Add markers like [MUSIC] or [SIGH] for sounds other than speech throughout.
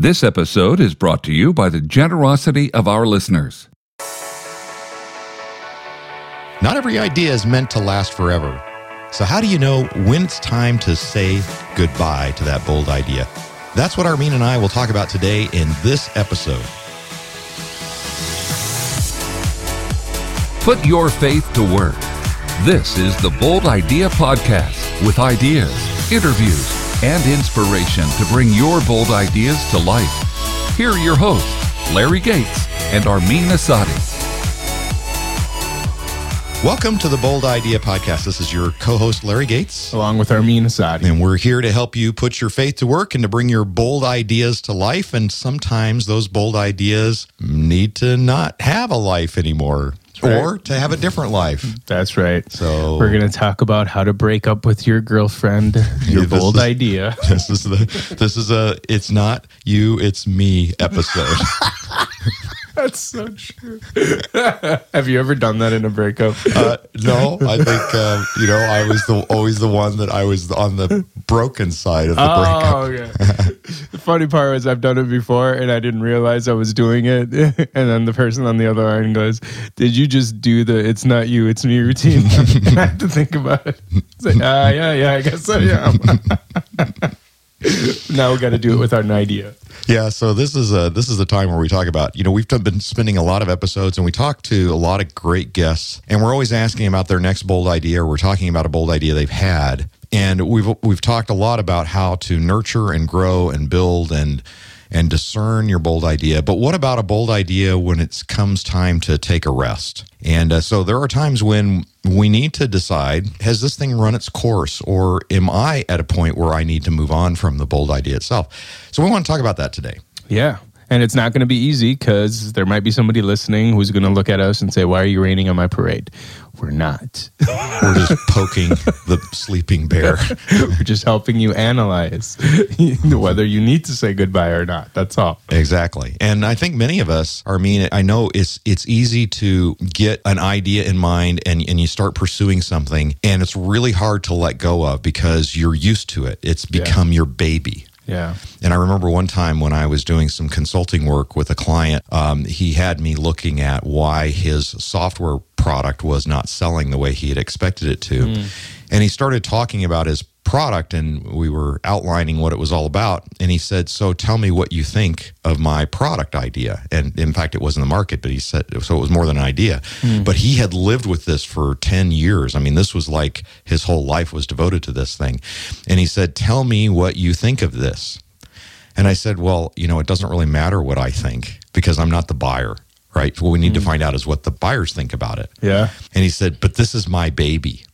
This episode is brought to you by the generosity of our listeners. Not every idea is meant to last forever. So, how do you know when it's time to say goodbye to that bold idea? That's what Armin and I will talk about today in this episode. Put your faith to work. This is the Bold Idea Podcast with ideas, interviews, and inspiration to bring your bold ideas to life. Here are your hosts, Larry Gates and Armin Asadi. Welcome to the Bold Idea Podcast. This is your co host, Larry Gates. along with Armin Asadi. And we're here to help you put your faith to work and to bring your bold ideas to life. And sometimes those bold ideas need to not have a life anymore right. or to have a different life. That's right. So- we're going to talk about how to break up with your girlfriend. [LAUGHS] Your Yeah, bold is- idea. [LAUGHS] This is the this is a it's not you, it's me episode. [LAUGHS] That's so true. Have you ever done that in a breakup? Uh, no, I think um, you know I was the always the one that I was on the broken side of the breakup. Oh, okay. [LAUGHS] the funny part was I've done it before and I didn't realize I was doing it. [LAUGHS] And then the person on the other end goes, Did you just do the it's not you, it's me routine? [LAUGHS] I have to think about it. It's like, ah, yeah, yeah, I guess I am. [LAUGHS] now we got to do it with our idea. Yeah, so this is a this is the time where we talk about you know we've been spending a lot of episodes and we talk to a lot of great guests and we're always asking about their next bold idea. Or we're talking about a bold idea they've had and we've we've talked a lot about how to nurture and grow and build and and discern your bold idea. But what about a bold idea when it comes time to take a rest? And uh, so there are times when we need to decide has this thing run its course or am I at a point where I need to move on from the bold idea itself? So we want to talk about that today. Yeah. And it's not going to be easy because there might be somebody listening who's going to look at us and say, Why are you raining on my parade? We're not. [LAUGHS] We're just poking the sleeping bear. [LAUGHS] We're just helping you analyze [LAUGHS] whether you need to say goodbye or not. That's all. Exactly. And I think many of us are mean I know it's it's easy to get an idea in mind and, and you start pursuing something and it's really hard to let go of because you're used to it. It's become your baby. Yeah. And I remember one time when I was doing some consulting work with a client, um, he had me looking at why his software product was not selling the way he had expected it to. And he started talking about his product, and we were outlining what it was all about. And he said, So tell me what you think of my product idea. And in fact, it was in the market, but he said, So it was more than an idea. Hmm. But he had lived with this for 10 years. I mean, this was like his whole life was devoted to this thing. And he said, Tell me what you think of this. And I said, well, you know, it doesn't really matter what I think because I'm not the buyer, right? What we need to hmm. find out is what the buyers think about it. Yeah. And he said, but this is my baby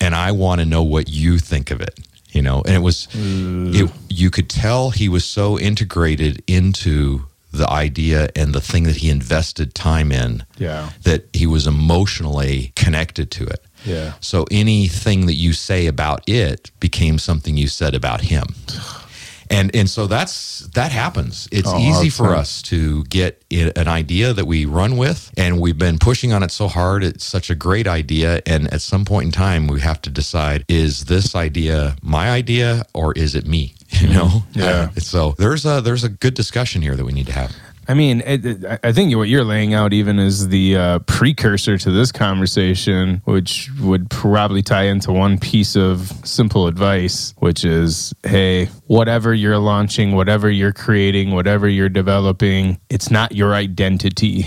and I want to know what you think of it, you know? And it was, mm. it, you could tell he was so integrated into the idea and the thing that he invested time in Yeah. that he was emotionally connected to it. Yeah. So anything that you say about it became something you said about him. [SIGHS] [LAUGHS] And and so that's that happens. It's Oh, easy for us to get an idea that we run with, and we've been pushing on it so hard. It's such a great idea, and at some point in time, we have to decide: is this idea my idea or is it me? [LAUGHS] You know. Mm-hmm. Yeah. Uh, so there's a there's a good discussion here that we need to have. I mean, it, it- I think what you're laying out even is the uh, precursor to this conversation, which would probably tie into one piece of simple advice, which is hey, whatever you're launching, whatever you're creating, whatever you're developing, it's not your identity. [LAUGHS]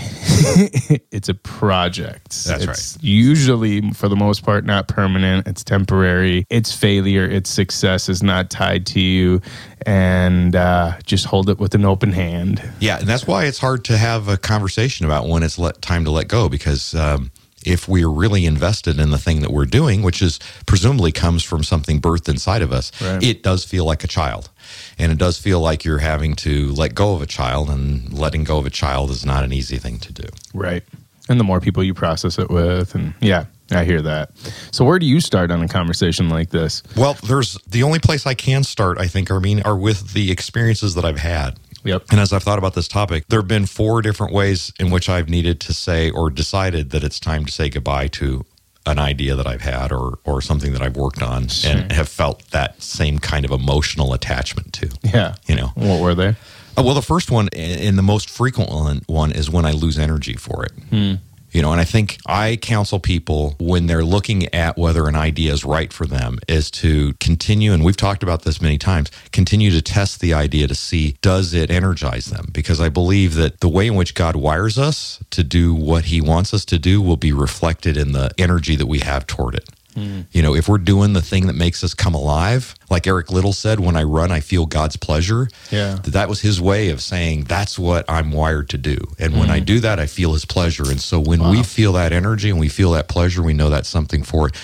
it's a project. That's right. Usually, for the most part, not permanent. It's temporary. Its failure, its success is not tied to you. And uh, just hold it with an open hand. Yeah, and that's why it's hard to have a conversation about when it's let, time to let go because um, if we're really invested in the thing that we're doing, which is presumably comes from something birthed inside of us, Right. it does feel like a child. And it does feel like you're having to let go of a child, and letting go of a child is not an easy thing to do. Right. And the more people you process it with, and yeah, I hear that. So, where do you start on a conversation like this? Well, there's the only place I can start, I think, I mean, are with the experiences that I've had. Yep. And as I've thought about this topic, there have been four different ways in which I've needed to say or decided that it's time to say goodbye to an idea that I've had or or something that I've worked on and have felt that same kind of emotional attachment to. Yeah. You know. What were they? Uh, well, the first one and the most frequent one, one is when I lose energy for it. You know, and I think I counsel people when they're looking at whether an idea is right for them is to continue, and we've talked about this many times, continue to test the idea to see does it energize them? Because I believe that the way in which God wires us to do what he wants us to do will be reflected in the energy that we have toward it. Mm. You know, if we're doing the thing that makes us come alive, like Eric Liddell said, when I run, I feel God's pleasure. Yeah. That was his way of saying that's what I'm wired to do. And when I mm. do that, I feel his pleasure. And so when we feel that energy and we feel that pleasure, we know that's something for it.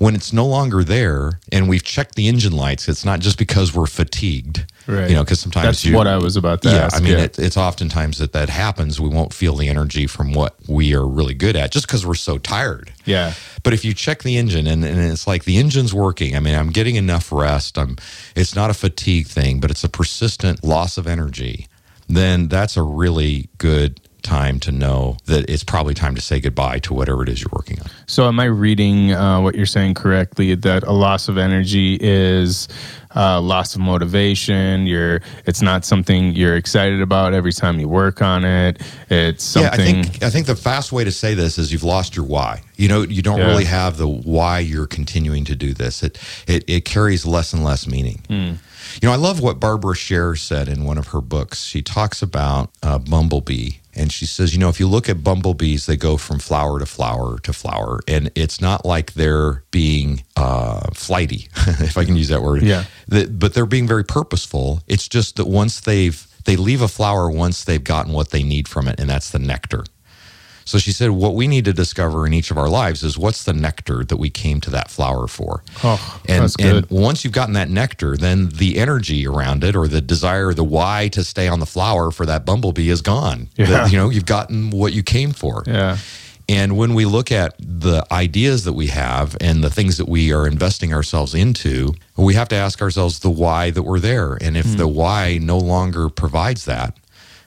When it's no longer there and we've checked the engine lights, it's not just because we're fatigued. Right. You know, because sometimes That's you, what I was about to yeah, ask. I mean, yeah. it, it's oftentimes that that happens. We won't feel the energy from what we are really good at just because we're so tired. yeah. But if you check the engine and, and it's like the engine's working, I mean, I'm getting enough rest. I'm, it's not a fatigue thing, but it's a persistent loss of energy. Then that's a really good time to know that it's probably time to say goodbye to whatever it is you're working on. So, am I reading uh, what you're saying correctly? That a loss of energy is uh, loss of motivation. You're, it's not something you're excited about every time you work on it. It's something. Yeah, I think I think the fast way to say this is you've lost your why. You know, you don't Yeah. really have the why you're continuing to do this. It it, it carries less and less meaning. You know, I love what Barbara Sher said in one of her books. She talks about uh, bumblebee, and she says, you know, if you look at bumblebees, they go from flower to flower to flower, and it's not like they're being uh, flighty, [LAUGHS] if I can use that word. Yeah. But they're being very purposeful. It's just that once they've they leave a flower once they've gotten what they need from it, and that's the nectar. So she said, what we need to discover in each of our lives is what's the nectar that we came to that flower for. Oh, and, and once you've gotten that nectar, then the energy around it or the desire, the why to stay on the flower for that bumblebee is gone. Yeah. That, you know, you've gotten what you came for. yeah. And when we look at the ideas that we have and the things that we are investing ourselves into, we have to ask ourselves the why that we're there. And if hmm. the why no longer provides that,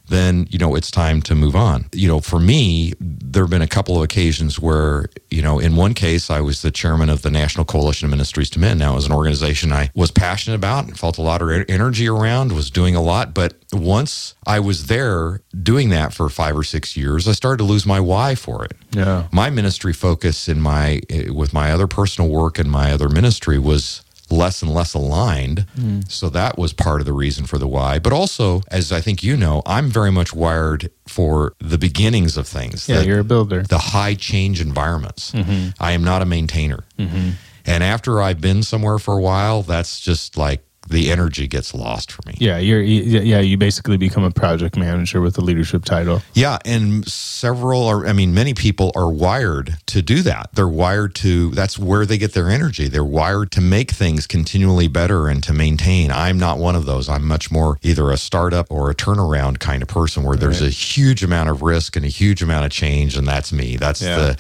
then you know it's time to move on. You know, for me, there have been a couple of occasions where you know, in one case, I was the chairman of the National Coalition of Ministries to Men. Now, as an organization I was passionate about and felt a lot of e- energy around, was doing a lot. But once I was there doing that for five or six years, I started to lose my why for it Yeah. my ministry focus in my eh, with my other personal work and my other ministry was less and less aligned. Hmm. So that was part of the reason for the why. But also as i think you know i'm very much wired for the beginnings of things Yeah. the, You're a builder. the high change environments. Mm-hmm. I am not a maintainer. Mm-hmm. And after i've been somewhere for a while that's just like the energy gets lost for me Yeah. You're. Yeah. You basically become a project manager with a leadership title. Yeah, and several are I mean many people are wired to do that. They're wired to that's where they get their energy. They're wired to make things continually better and to maintain. I'm not one of those. I'm much more either a startup or a turnaround kind of person where there's a huge amount of risk and a huge amount of change and that's me. That's Yeah. the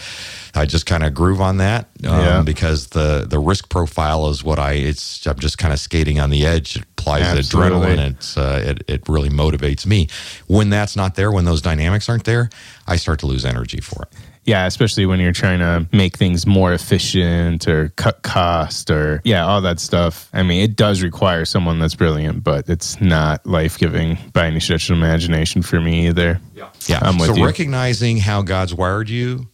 I just kind of groove on that um, Yeah. because the the risk profile is what I it's I'm just kind of skating on the edge. It applies Absolutely. adrenaline. It's uh, it it really motivates me. When that's not there, when those dynamics aren't there, I start to lose energy for it. Yeah, especially when you're trying to make things more efficient or cut cost or yeah, all that stuff. I mean, it does require someone that's brilliant, but it's not life giving by any stretch of imagination for me either. Yeah. I'm with so you. recognizing how God's wired you,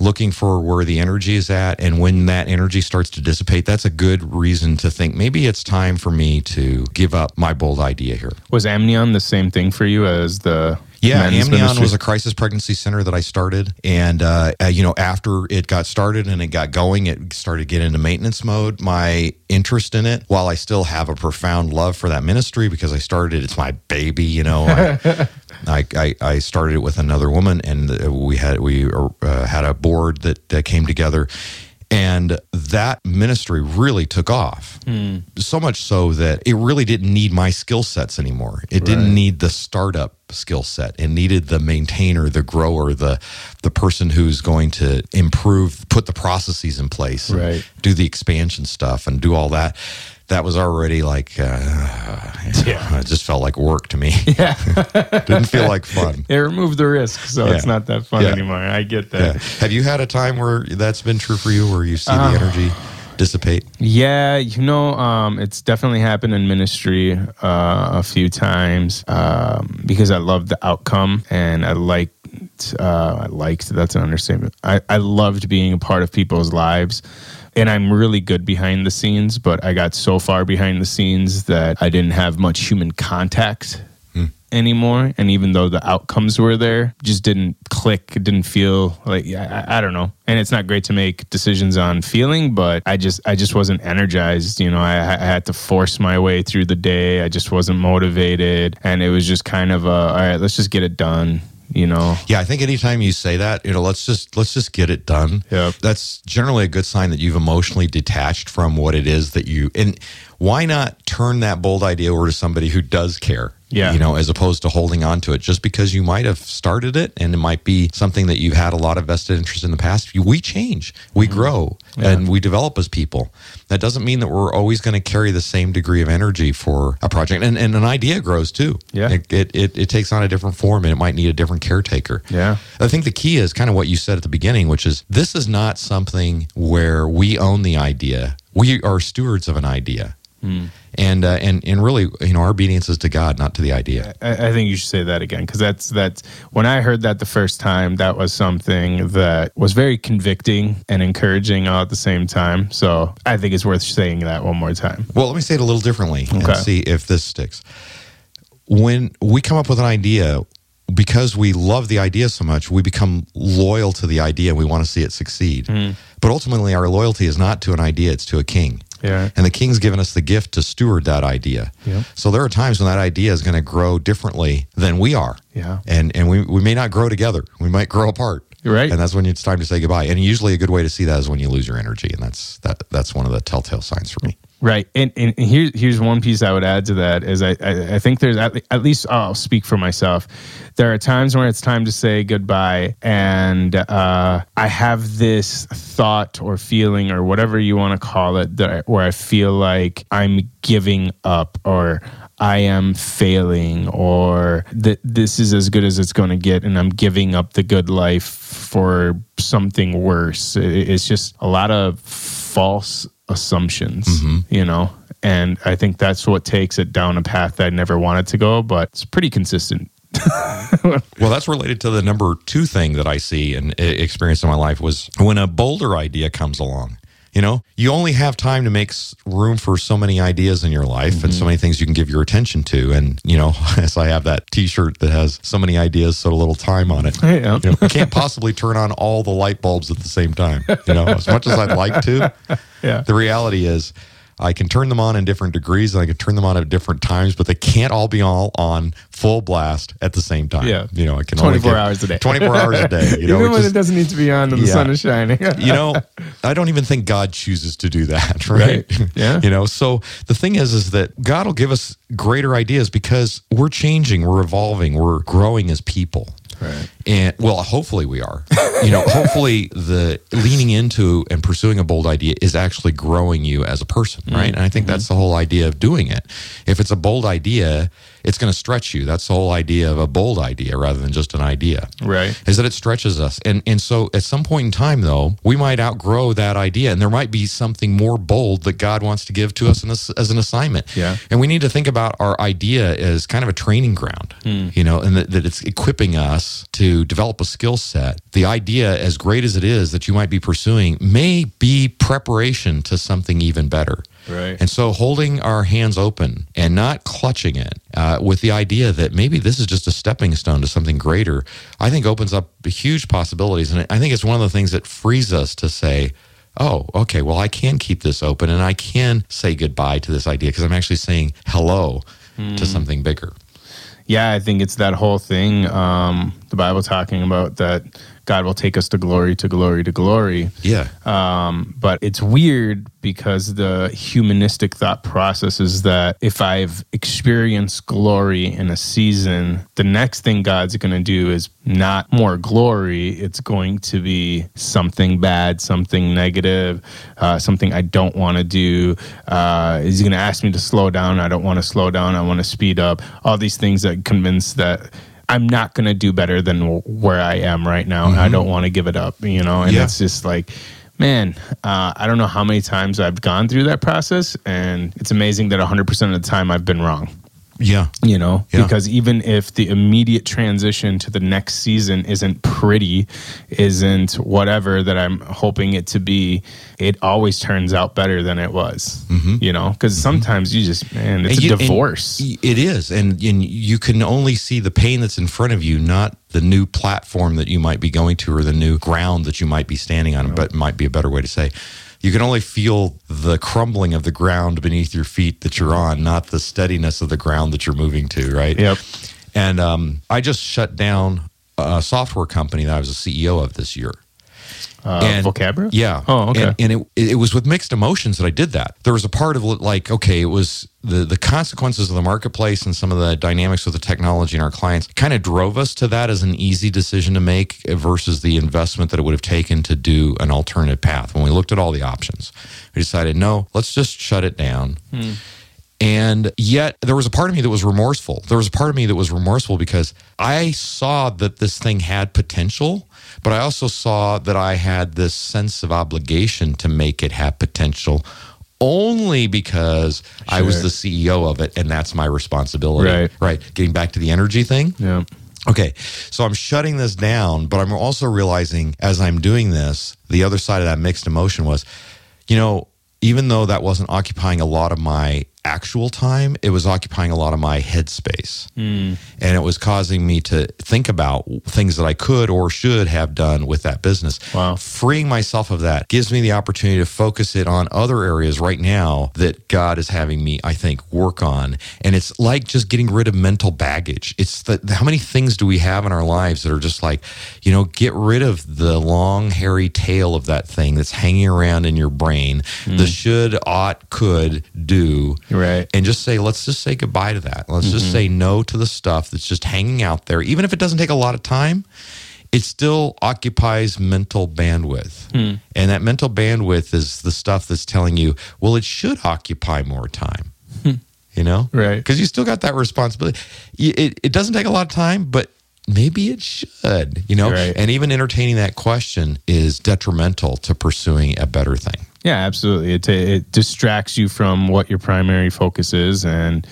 looking for where the energy is at, and when that energy starts to dissipate, that's a good reason to think maybe it's time for me to give up my bold idea here. Was Amnion the same thing for you as the Yeah, Amnion was a crisis pregnancy center that I started, and uh, uh, you know, after it got started and it got going, it started to get into maintenance mode. My interest in it, while I still have a profound love for that ministry because I started it, it's my baby. You know, I, [LAUGHS] I, I, I started it with another woman, and uh, we had we uh, had a board that, that came together. And that ministry really took off. Hmm. So much so that it really didn't need my skill sets anymore. It didn't need the startup skill set. It needed the maintainer, the grower, the the person who's going to improve, put the processes in place, Right. do the expansion stuff, and do all that. That was already like, uh, [LAUGHS] Yeah. it just felt like work to me. [LAUGHS] Yeah. [LAUGHS] didn't feel like fun. It removed the risk, so it's not that fun Yeah. anymore. I get Yeah. that. Have you had a time where that's been true for you, where you see Uh, the energy? dissipate? Yeah, you know, um, it's definitely happened in ministry uh, a few times um, because I love the outcome and I liked, uh, I liked, that's an understatement. I, I loved being a part of people's lives. And I'm really good behind the scenes, but I got so far behind the scenes that I didn't have much human contact hmm. anymore. And even though the outcomes were there, just didn't click. It didn't feel like I, I, don't know. And it's not great to make decisions on feeling, but I just I just wasn't energized. You know, I, I had to force my way through the day. I just wasn't motivated, and it was just kind of a all right. Let's just get it done you know? Yeah i think anytime you say that you know let's just let's just get it done. Yeah, that's generally a good sign that you've emotionally detached from what it is that you and why not turn that bold idea over to somebody who does care Yeah. you know as opposed to holding on to it just because you might have started it and it might be something that you've had a lot of vested interest in the past we change we mm-hmm. grow and we develop as people that doesn't mean that we're always going to carry the same degree of energy for a project and, and an idea grows too Yeah. it, it, it, it takes on a different form and it might need a different caretaker Yeah. I think the key is kind of what you said at the beginning, which is this is not something where we own the idea. We are stewards of an idea. And, uh, and and really, you know, our obedience is to God, not to the idea. I, I think you should say that again because that's that's when I heard that the first time. That was something that was very convicting and encouraging all at the same time. So I think it's worth saying that one more time. Well, let me say it a little differently and see if this sticks. When we come up with an idea, because we love the idea so much, we become loyal to the idea and we want to see it succeed. But ultimately, our loyalty is not to an idea, it's to a king. Yeah. And the king's given us the gift to steward that idea. Yeah. So there are times when that idea is going to grow differently than we are. Yeah. And and we, we may not grow together. We might grow apart. Right. And that's when it's time to say goodbye. And usually a good way to see that is when you lose your energy. And that's that that's one of the telltale signs for me. Right, and, and and here, here's one piece I would add to that is I, I, I think there's at, at least I'll speak for myself. There are times when it's time to say goodbye, and uh, I have this thought or feeling or whatever you want to call it that I, where I feel like I'm giving up or I am failing or that this is as good as it's going to get, and I'm giving up the good life for something worse. It- it's just a lot of false assumptions, mm-hmm. you know? And I think that's what takes it down a path that I never wanted to go, but it's pretty consistent. [LAUGHS] Well, that's related to the number two thing that I see and experience in my life was when a bolder idea comes along. You know, you only have time to make room for so many ideas in your life and so mm-hmm. many things you can give your attention to. And, you know, [LAUGHS] as I have that t shirt that has so many ideas, so little time on it. You know, I can't possibly turn on all the light bulbs at the same time. You know, as much as I'd like to, [LAUGHS] Yeah. the reality is I can turn them on in different degrees and I can turn them on at different times, but they can't all be all on full blast at the same time. Yeah. You know, I can only 24 give- hours a day. 24 hours a day. You [LAUGHS] know, Even when is- it doesn't need to be on and the sun is shining. [LAUGHS] you know, I don't even think God chooses to do that, [LAUGHS] right? Right. Yeah. you know, so the thing is, is that God will give us greater ideas because we're changing, we're evolving, we're growing as people. Right. And well, hopefully we are. You know, hopefully the leaning into and pursuing a bold idea is actually growing you as a person, right? Mm-hmm. And I think that's mm-hmm. the whole idea of doing it. If it's a bold idea, it's going to stretch you. That's the whole idea of a bold idea rather than just an idea Right. is that it stretches us. And and so at some point in time though, we might outgrow that idea and there might be something more bold that God wants to give to us in this, as an assignment. Yeah. And we need to think about our idea as kind of a training ground, hmm. you know, and that, that it's equipping us to develop a skill set. The idea, as great as it is that you might be pursuing, may be preparation to something even better. Right. And so holding our hands open and not clutching it uh, with the idea that maybe this is just a stepping stone to something greater, I think opens up huge possibilities. And I think it's one of the things that frees us to say, oh, okay, well, I can keep this open and I can say goodbye to this idea because I'm actually saying hello to something bigger. Yeah, I think it's that whole thing. Um, the Bible talking about that God will take us to glory, to glory, to glory. Yeah. Um, but it's weird because the humanistic thought process is that if I've experienced glory in a season, the next thing God's going to do is not more glory. It's going to be something bad, something negative, uh, something I don't want to do. Uh, is he going to ask me to slow down? I don't want to slow down. I want to speed up. All these things that convince that. I'm not going to do better than where I am right now. and I don't want to give it up, you know? And Yeah. it's just like Man, uh, I don't know how many times I've gone through that process, and it's amazing that 100% of the time I've been wrong. Yeah. You know, Yeah. because even if the immediate transition to the next season isn't pretty, isn't whatever that I'm hoping it to be, it always turns out better than it was. Mm-hmm. You know, because mm-hmm. sometimes you just, man, it's a divorce. it is, and and you can only see the pain that's in front of you, not the new platform that you might be going to or the new ground that you might be standing on. But might be a better way to say. You can only feel the crumbling of the ground beneath your feet that you're on, not the steadiness of the ground that you're moving to, right? Yep. And um, I just shut down a software company that I was a CEO of this year. Uh, Vocabra? Yeah. Oh, okay. And, and it, it was with mixed emotions that I did that. There was a part of it like, okay, it was the, the consequences of the marketplace and some of the dynamics of the technology and our clients kind of drove us to that as an easy decision to make versus the investment that it would have taken to do an alternative path. When we looked at all the options, we decided, no, let's just shut it down. And yet, there was a part of me that was remorseful. There was a part of me that was remorseful because I saw that this thing had potential, but I also saw that I had this sense of obligation to make it have potential only because I was the CEO of it and that's my responsibility. Right. Right. Getting back to the energy thing. Yeah. Okay, so I'm shutting this down, but I'm also realizing as I'm doing this, the other side of that mixed emotion was, you know, even though that wasn't occupying a lot of my actual time, it was occupying a lot of my headspace. And it was causing me to think about things that I could or should have done with that business. Wow. Freeing myself of that gives me the opportunity to focus it on other areas right now that God is having me, I think, work on. And it's like just getting rid of mental baggage. It's the, how many things do we have in our lives that are just like, you know, get rid of the long, hairy tail of that thing that's hanging around in your brain, the mm. should, ought, could, do. Right. And just say, let's just say goodbye to that. Let's just mm-hmm. say no to the stuff that's just hanging out there. Even if it doesn't take a lot of time, it still occupies mental bandwidth. Hmm. And that mental bandwidth is the stuff that's telling you, well, it should occupy more time. Hmm. You know? Right. Because you still got that responsibility. It, it doesn't take a lot of time, but maybe it should, you know? Right. And even entertaining that question is detrimental to pursuing a better thing. Yeah, absolutely. It, it distracts you from what your primary focus is, and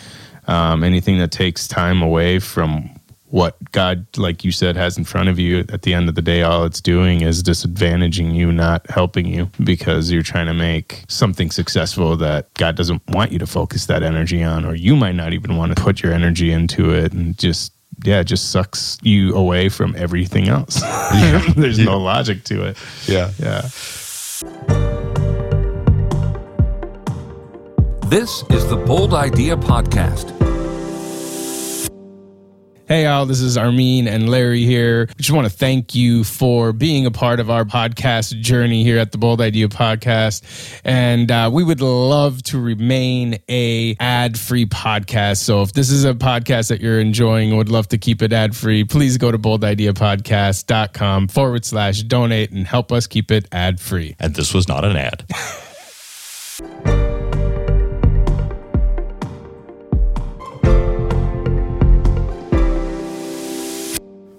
um, anything that takes time away from what God, like you said, has in front of you. At the end of the day, all it's doing is disadvantaging you, not helping you, because you're trying to make something successful that God doesn't want you to focus that energy on, or you might not even want to put your energy into it, and just. Yeah, it just sucks you away from everything else. [LAUGHS] There's no logic to it. Yeah. Yeah. This is the Bold Idea Podcast. Hey, all, this is Armin and Larry here. We just want to thank you for being a part of our podcast journey here at the Bold Idea Podcast. And uh, we would love to remain a ad free podcast. So if this is a podcast that you're enjoying and would love to keep it ad free, please go to boldideapodcast.com forward slash donate and help us keep it ad free. And this was not an ad. [LAUGHS]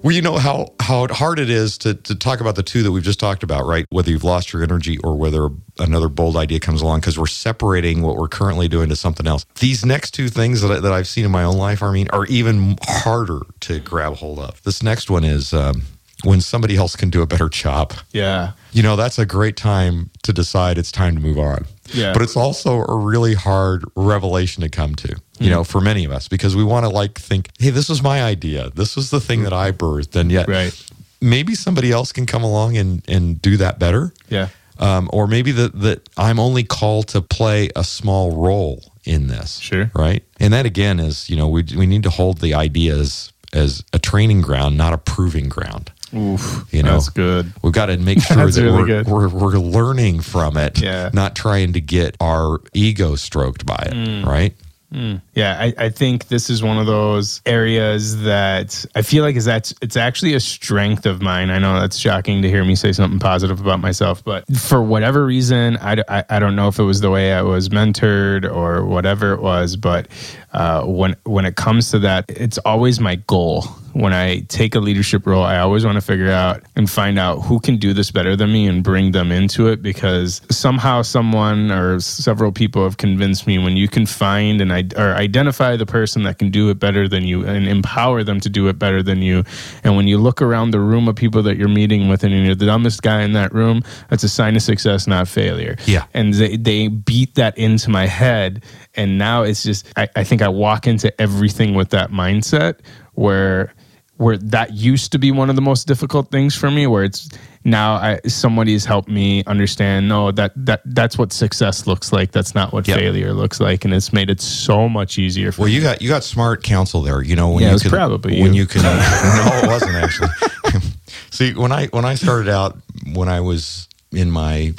Well, you know how how hard it is to to talk about the two that we've just talked about, right? Whether you've lost your energy or whether another bold idea comes along, because we're separating what we're currently doing to something else. These next two things that, I, that I've seen in my own life, I mean, are even harder to grab hold of. This next one is um, when somebody else can do a better job. Yeah. You know, that's a great time to decide it's time to move on. Yeah. But it's also a really hard revelation to come to, you know, for many of us, because we want to like think, hey, this was my idea. This was the thing that I birthed. And yet Right. maybe somebody else can come along and, and do that better. Yeah. Um, or maybe that, that I'm only called to play a small role in this. Sure. Right. And that again is, you know, we, we need to hold the ideas as a training ground, not a proving ground. Oof. You know, That's good. We've got to make sure that really we're, we're we're learning from it, Yeah. not trying to get our ego stroked by it, Mm. right? Yeah, I, I think this is one of those areas that I feel like is that it's actually a strength of mine. I know that's shocking to hear me say something positive about myself, but for whatever reason, I I don't know if it was the way I was mentored or whatever it was, but uh, when when it comes to that, it's always my goal. When I take a leadership role, I always want to figure out and find out who can do this better than me and bring them into it because somehow someone or several people have convinced me when you can find and I, or identify the person that can do it better than you and empower them to do it better than you. And when you look around the room of people that you're meeting with and you're the dumbest guy in that room, that's a sign of success, not failure. Yeah. And they, they beat that into my head. And now it's just, I, I think I walk into everything with that mindset where where that used to be one of the most difficult things for me where it's now I, somebody's helped me understand no that that that's what success looks like that's not what Yep. failure looks like and it's made it so much easier for Well, me you got you got smart counsel there. You know when Yeah, you can probably when you. you can. [LAUGHS] no, it wasn't actually. [LAUGHS] See, when I when I started out when I was in my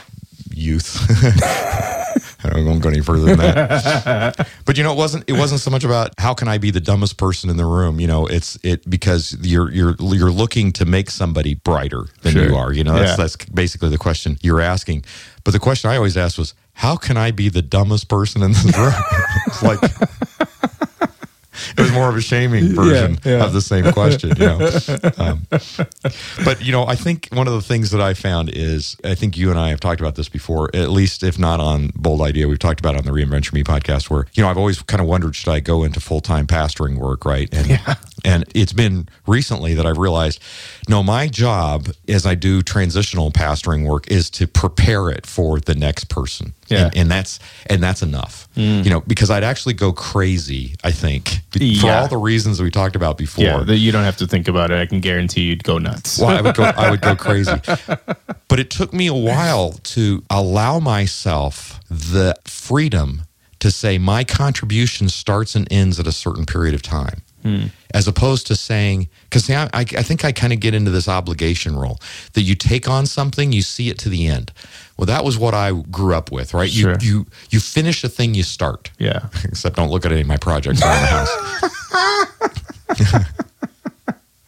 youth. [LAUGHS] I won't go any further than that. [LAUGHS] but you know, it wasn't. It wasn't so much about how can I be the dumbest person in the room. You know, it's it because you're you're you're looking to make somebody brighter than Sure. you are. You know, that's Yeah. that's basically the question you're asking. But the question I always asked was, how can I be the dumbest person in this room? it's [LAUGHS] like more of a shaming version yeah. of the same question, you know. [LAUGHS] Um, but you know, I think one of the things that I found is I think you and I have talked about this before, at least if not on Bold Idea, we've talked about it on the Reinventure Me podcast, where you know I've always kind of wondered should I go into full time pastoring work, right? And and it's been recently that I've realized, no, my job as I do transitional pastoring work is to prepare it for the next person. Yeah. And, and that's and that's enough. Mm. You know, because I'd actually go crazy, I think, for Yeah. all the reasons we talked about before. yeah that you don't have to think about it i can guarantee you'd go nuts well, I would go I would go [LAUGHS] crazy. But it took me a while to allow myself the freedom to say my contribution starts and ends at a certain period of time. Mm. As opposed to saying, because I, I I think I kind of get into this obligation role that you take on something, you see it to the end. Well, that was what I grew up with, right? Sure. You you you finish a thing you start. yeah [LAUGHS] Except don't look at any of my projects around the house. [LAUGHS]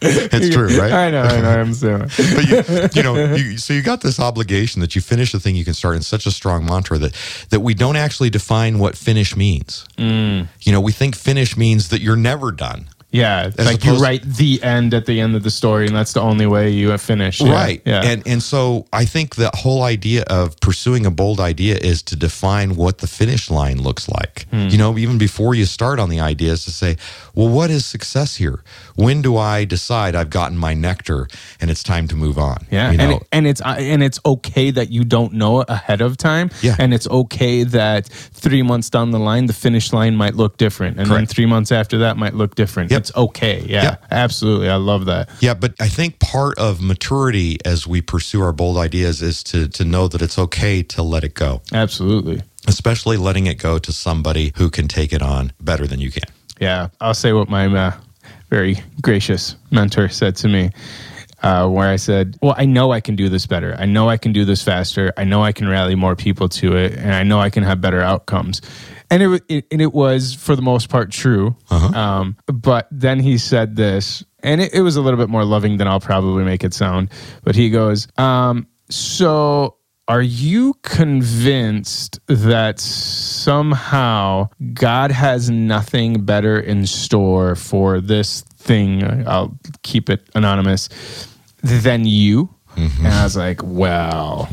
it's [LAUGHS] true, right? i know i know i'm saying [LAUGHS] but you, you know, [LAUGHS] you, so you got this obligation that you finish the thing you can start, in such a strong mantra that that we don't actually define what finish means. Mm. You know, we think finish means that you're never done. Yeah it's As like you write the end at the end of the story and that's the only way you have finished Yeah, Right. yeah And and so I think the whole idea of pursuing a bold idea is to define what the finish line looks like. Hmm. You know, even before you start on the idea is to say, well, what is success here? When do I decide I've gotten my nectar and it's time to move on? Yeah, You and know, it, and it's uh, and it's okay that you don't know it ahead of time. Yeah. and it's okay that three months down the line, the finish line might look different, and then three months after that might look different. Yep. It's okay. Yeah, Yep. absolutely. I love that. Yeah, but I think part of maturity as we pursue our bold ideas is to to know that it's okay to let it go, Absolutely. especially letting it go to somebody who can take it on better than you can. Yeah, I'll say what my uh, very gracious mentor said to me. Uh, where I said, Well, I know I can do this better. I know I can do this faster. I know I can rally more people to it, and I know I can have better outcomes. And it, it and it was for the most part true. Um, but then he said this, and it, it was a little bit more loving than I'll probably make it sound. But he goes, um, "So are you convinced that somehow God has nothing better in store for this thing? I'll keep it anonymous than you. Mm-hmm. And I was like, well,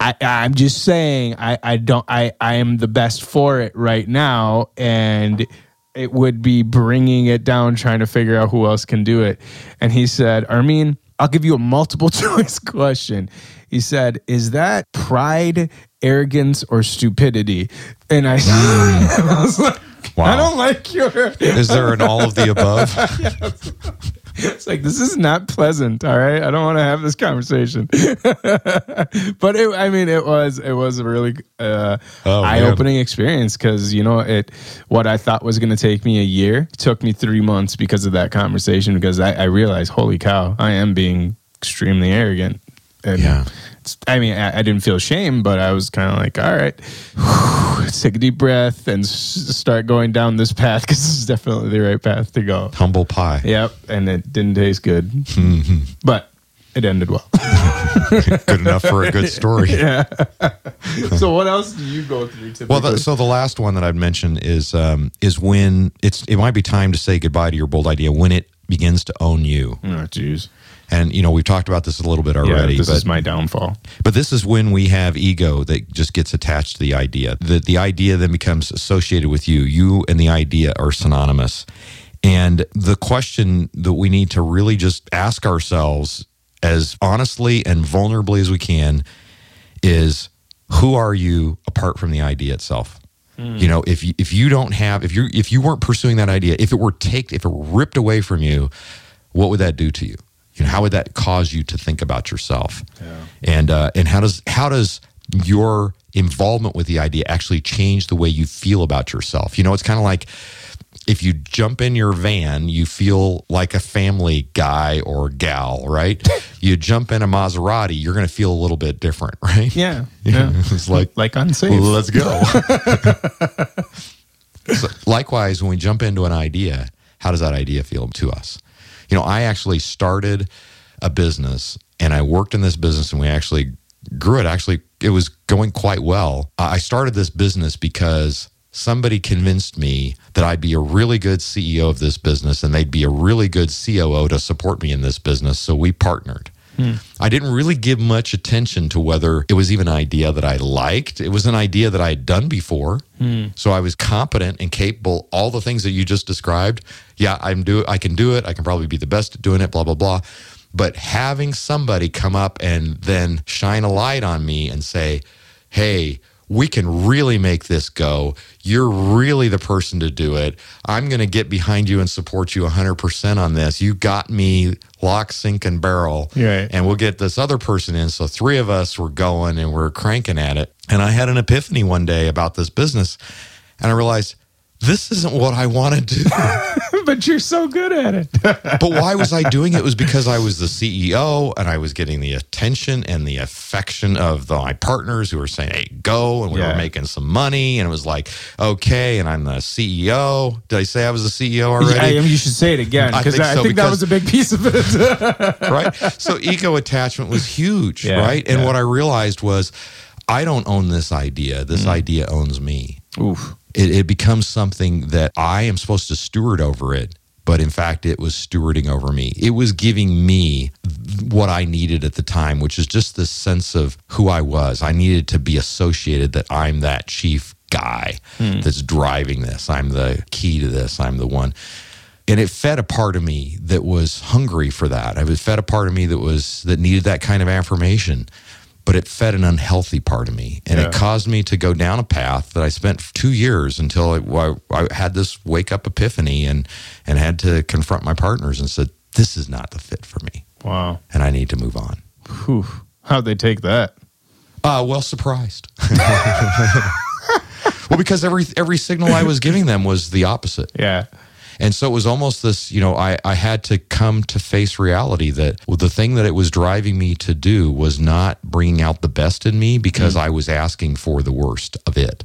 I, I'm just saying, I, I don't, I, I am the best for it right now. And it would be bringing it down, trying to figure out who else can do it. And he said, Armin, I'll give you a multiple [LAUGHS] choice question. He said, Is that pride, arrogance, or stupidity? And I, mm. [LAUGHS] I was like, Wow. I don't like your. Is there an all of the above? [LAUGHS] [LAUGHS] It's like this is not pleasant. All right, I don't want to have this conversation. [LAUGHS] but it, I mean, it was it was a really uh, Oh, eye opening experience because you know it. What I thought was going to take me a year took me three months because of that conversation. Because I, I realized, holy cow, I am being extremely arrogant. And Yeah. I mean, I, I didn't feel shame, but I was kind of like, all right, [SIGHS] take a deep breath and s- start going down this path because this is definitely the right path to go. Humble pie. Yep, and it didn't taste good, but it ended well. [LAUGHS] Good enough for a good story. [LAUGHS] so, what else do you go through typically? Well, the, so the last one that I'd mention is um, is when it's it might be time to say goodbye to your bold idea when it begins to own you. Oh, jeez. And you know, we've talked about this a little bit Yeah, already, this but is my downfall. but this is when we have ego that just gets attached to the idea. That the idea then becomes associated with you. You and the idea are synonymous. And the question that we need to really just ask ourselves as honestly and vulnerably as we can is who are you apart from the idea itself? Hmm. You know, if you, if you don't have if you if you weren't pursuing that idea, if it were take if it were ripped away from you, what would that do to you? You know, how would that cause you to think about yourself? And uh, and how does how does your involvement with the idea actually change the way you feel about yourself? You know, it's kind of like if you jump in your van, you feel like a family guy or gal, right? [LAUGHS] you jump in a Maserati, you're going to feel a little bit different, right? Yeah. [LAUGHS] yeah. it's like like unsafe. Let's go. [LAUGHS] So, likewise, when we jump into an idea, how does that idea feel to us? You know, I actually started a business and I worked in this business and we actually grew it. Actually, it was going quite well. I started this business because somebody convinced me that I'd be a really good CEO of this business and they'd be a really good COO to support me in this business. So we partnered. Hmm. I didn't really give much attention to whether it was even an idea that I liked. It was an idea that I had done before. Hmm. So I was competent and capable, all the things that you just described. Yeah, I'm do I can do it. I can probably be the best at doing it, blah, blah, blah. But having somebody come up and then shine a light on me and say, hey, we can really make this go. You're really the person to do it. I'm going to get behind you and support you 100% on this. You got me lock, sink, and barrel. Right. And we'll get this other person in. So three of us were going and we're cranking at it. And I had an epiphany one day about this business. And I realized this isn't what I want to do. [LAUGHS] but you're so good at it. [LAUGHS] but why was I doing it? It was because I was the CEO and I was getting the attention and the affection of the, my partners who were saying, hey, go. And we Yeah. were making some money. And it was like, okay. And I'm the CEO. Did I say I was the CEO already? I mean, you should say it again I because think I, so, think that was a big piece of it. [LAUGHS] right? So ego attachment was huge, Yeah, right? And yeah. what I realized was I don't own this idea. This Mm. idea owns me. Oof. It, it becomes something that I am supposed to steward over it. But in fact, it was stewarding over me. It was giving me what I needed at the time, which is just this sense of who I was. I needed to be associated that I'm that chief guy hmm. that's driving this. I'm the key to this. I'm the one and it fed a part of me that was hungry for that. It fed a part of me that was that needed that kind of affirmation, but it fed an unhealthy part of me, and Yeah. it caused me to go down a path that I spent two years until I, I had this wake up epiphany and and had to confront my partners and said, "This is not the fit for me, Wow. and I need to move on." Whew. How'd they take that? Uh, well, surprised. [LAUGHS] well, because every every signal I was giving them was the opposite. Yeah. And so it was almost this, you know, I, I had to come to face reality that the thing that it was driving me to do was not bringing out the best in me because I was asking for the worst of it.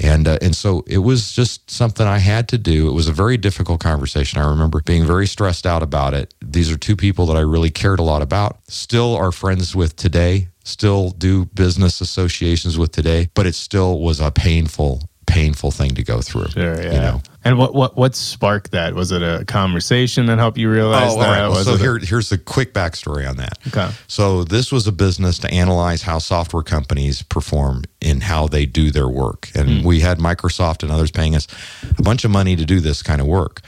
And uh, and so it was just something I had to do. It was a very difficult conversation. I remember being very stressed out about it. These are two people that I really cared a lot about. Still are friends with today. Still do business associations with today, but it still was a painful painful thing to go through. Sure. Yeah. You know. And what what what sparked that? Was it a conversation that helped you realize Oh, that? all right. Was so it a- here, here's the quick backstory on that. Okay. So this was a business to analyze how software companies perform in how they do their work, and hmm. we had Microsoft and others paying us a bunch of money to do this kind of work.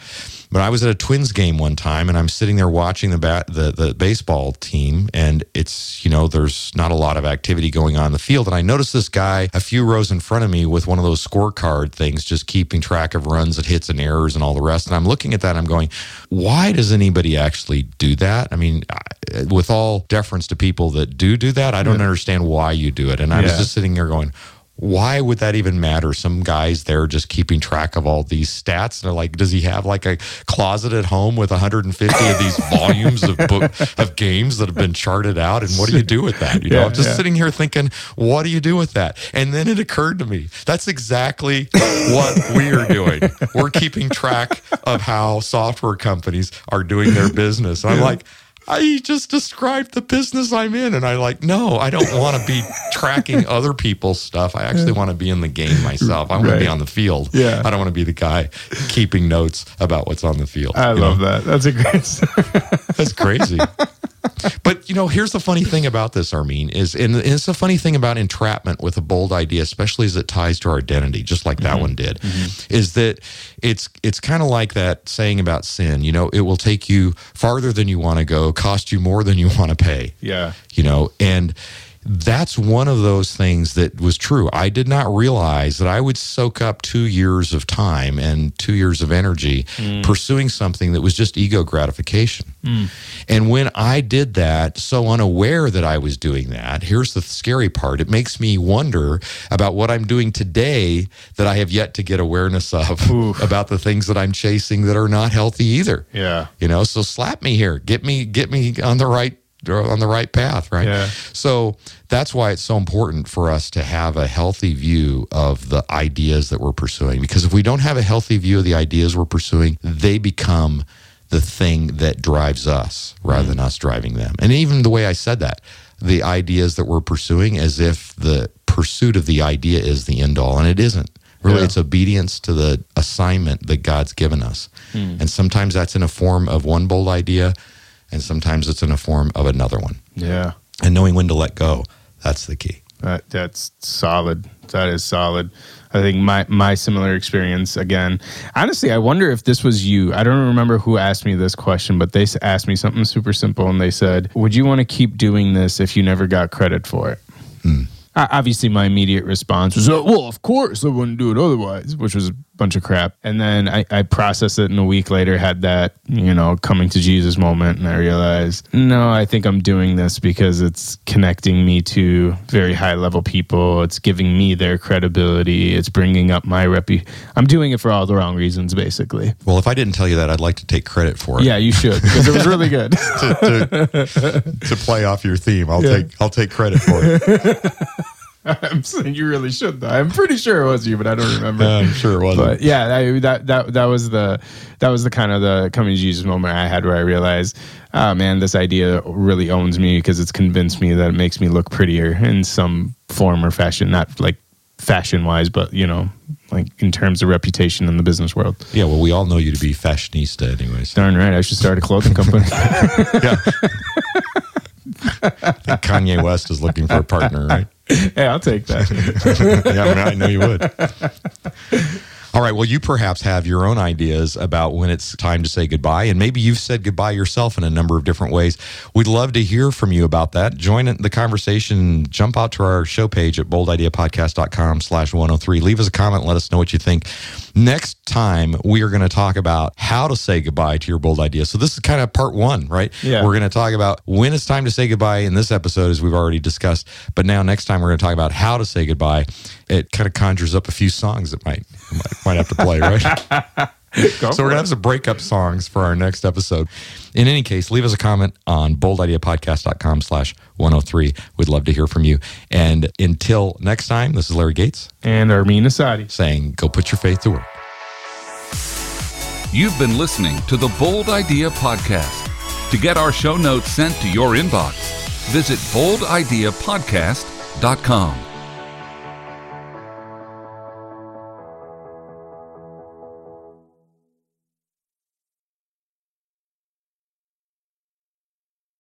But I was at a Twins game one time, and I'm sitting there watching the bat, the the baseball team, and it's you know there's not a lot of activity going on in the field, and I noticed this guy a few rows in front of me with one of those scorecard things, just keeping track of runs and hits and errors and all the rest. And I'm looking at that, and I'm going, why does anybody actually do that? I mean, I- with all deference to people that do do that, I don't understand why you do it. And I was just sitting there going. Why would that even matter? Some guys there are just keeping track of all these stats. And they're like, does he have like a closet at home with 150 of these [LAUGHS] volumes of book of games that have been charted out? And what do you do with that? You know, Yeah, I'm just yeah. sitting here thinking, what do you do with that? And then it occurred to me, that's exactly what we are doing. We're keeping track of how software companies are doing their business. And I'm like, I just described the business I'm in. And I like, no, I don't want to be tracking [LAUGHS] other people's stuff. I actually want to be in the game myself. I want right. to be on the field. Yeah. I don't want to be the guy keeping notes about what's on the field. I love know? that. That's a great [LAUGHS] That's crazy but you know, here's the funny thing about this, Armin, is and it's a funny thing about entrapment with a bold idea, especially as it ties to our identity, just like that mm-hmm. one did, mm-hmm. is that it's it's kind of like that saying about sin. You know, it will take you farther than you want to go, cost you more than you want to pay. Yeah. You know, and that's one of those things that was true. I did not realize that I would soak up two years of time and two years of energy mm. pursuing something that was just ego gratification. Mm. And when I did that, so unaware that I was doing that, here's the scary part it makes me wonder about what I'm doing today that I have yet to get awareness of Oof. [LAUGHS] about the things that I'm chasing that are not healthy either. Yeah. You know, so slap me here, get me, get me on the right on the right path, right? Yeah. So that's why it's so important for us to have a healthy view of the ideas that we're pursuing. Because if we don't have a healthy view of the ideas we're pursuing, they become the thing that drives us rather mm. than us driving them. And even the way I said that, the ideas that we're pursuing as if the pursuit of the idea is the end all, and it isn't. Really, yeah. it's obedience to the assignment that God's given us. Mm. And sometimes that's in a form of one bold idea and sometimes it's in a form of another one. Yeah. And knowing when to let go, that's the key. That, that's solid. That is solid. I think my my similar experience again. Honestly, I wonder if this was you. I don't remember who asked me this question, but they asked me something super simple, and they said, "Would you want to keep doing this if you never got credit for it?" Hmm obviously my immediate response was oh, well of course i wouldn't do it otherwise which was bunch of crap. And then I, I processed it and a week later had that you know coming to jesus moment and i realized no i think i'm doing this because it's connecting me to very high level people. It's giving me their credibility. It's bringing up my repu i'm doing it for all the wrong reasons basically. Well if i didn't tell you that i'd like to take credit for it. Yeah you should because it was really good. [LAUGHS] To, to, to, play off your theme i'll yeah. take i'll take credit for it [LAUGHS] I'm saying you really should though. I'm pretty sure it was you, but I don't remember. Yeah, I'm sure it wasn't. But yeah, I, that that that was the that was the kind of the coming to Jesus moment I had where I realized, oh man, this idea really owns me because it's convinced me that it makes me look prettier in some form or fashion, not like fashion wise, but you know, like in terms of reputation in the business world. Yeah, well, we all know you to be fashionista, anyways. Darn right, I should start a clothing company. [LAUGHS] yeah. Kanye West is looking for a partner, right? [LAUGHS] Hey, I'll take that. [LAUGHS] yeah, I, mean, I know you would. [LAUGHS] All right. Well, you perhaps have your own ideas about when it's time to say goodbye. And maybe you've said goodbye yourself in a number of different ways. We'd love to hear from you about that. Join the conversation. Jump out to our show page at boldideapodcast.com slash 103. Leave us a comment. Let us know what you think. Next time, we are going to talk about how to say goodbye to your bold idea. So this is kind of part one, right? Yeah. We're going to talk about when it's time to say goodbye in this episode, as we've already discussed. But now next time, we're going to talk about how to say goodbye. It kind of conjures up a few songs that might might, might have to play, right? [LAUGHS] so we're gonna have some breakup songs for our next episode. In any case, leave us a comment on boldideapodcast.com slash 103. We'd love to hear from you. And until next time, this is Larry Gates. And Armin Asadi saying, go put your faith to work. You've been listening to the Bold Idea Podcast. To get our show notes sent to your inbox, visit boldideapodcast.com.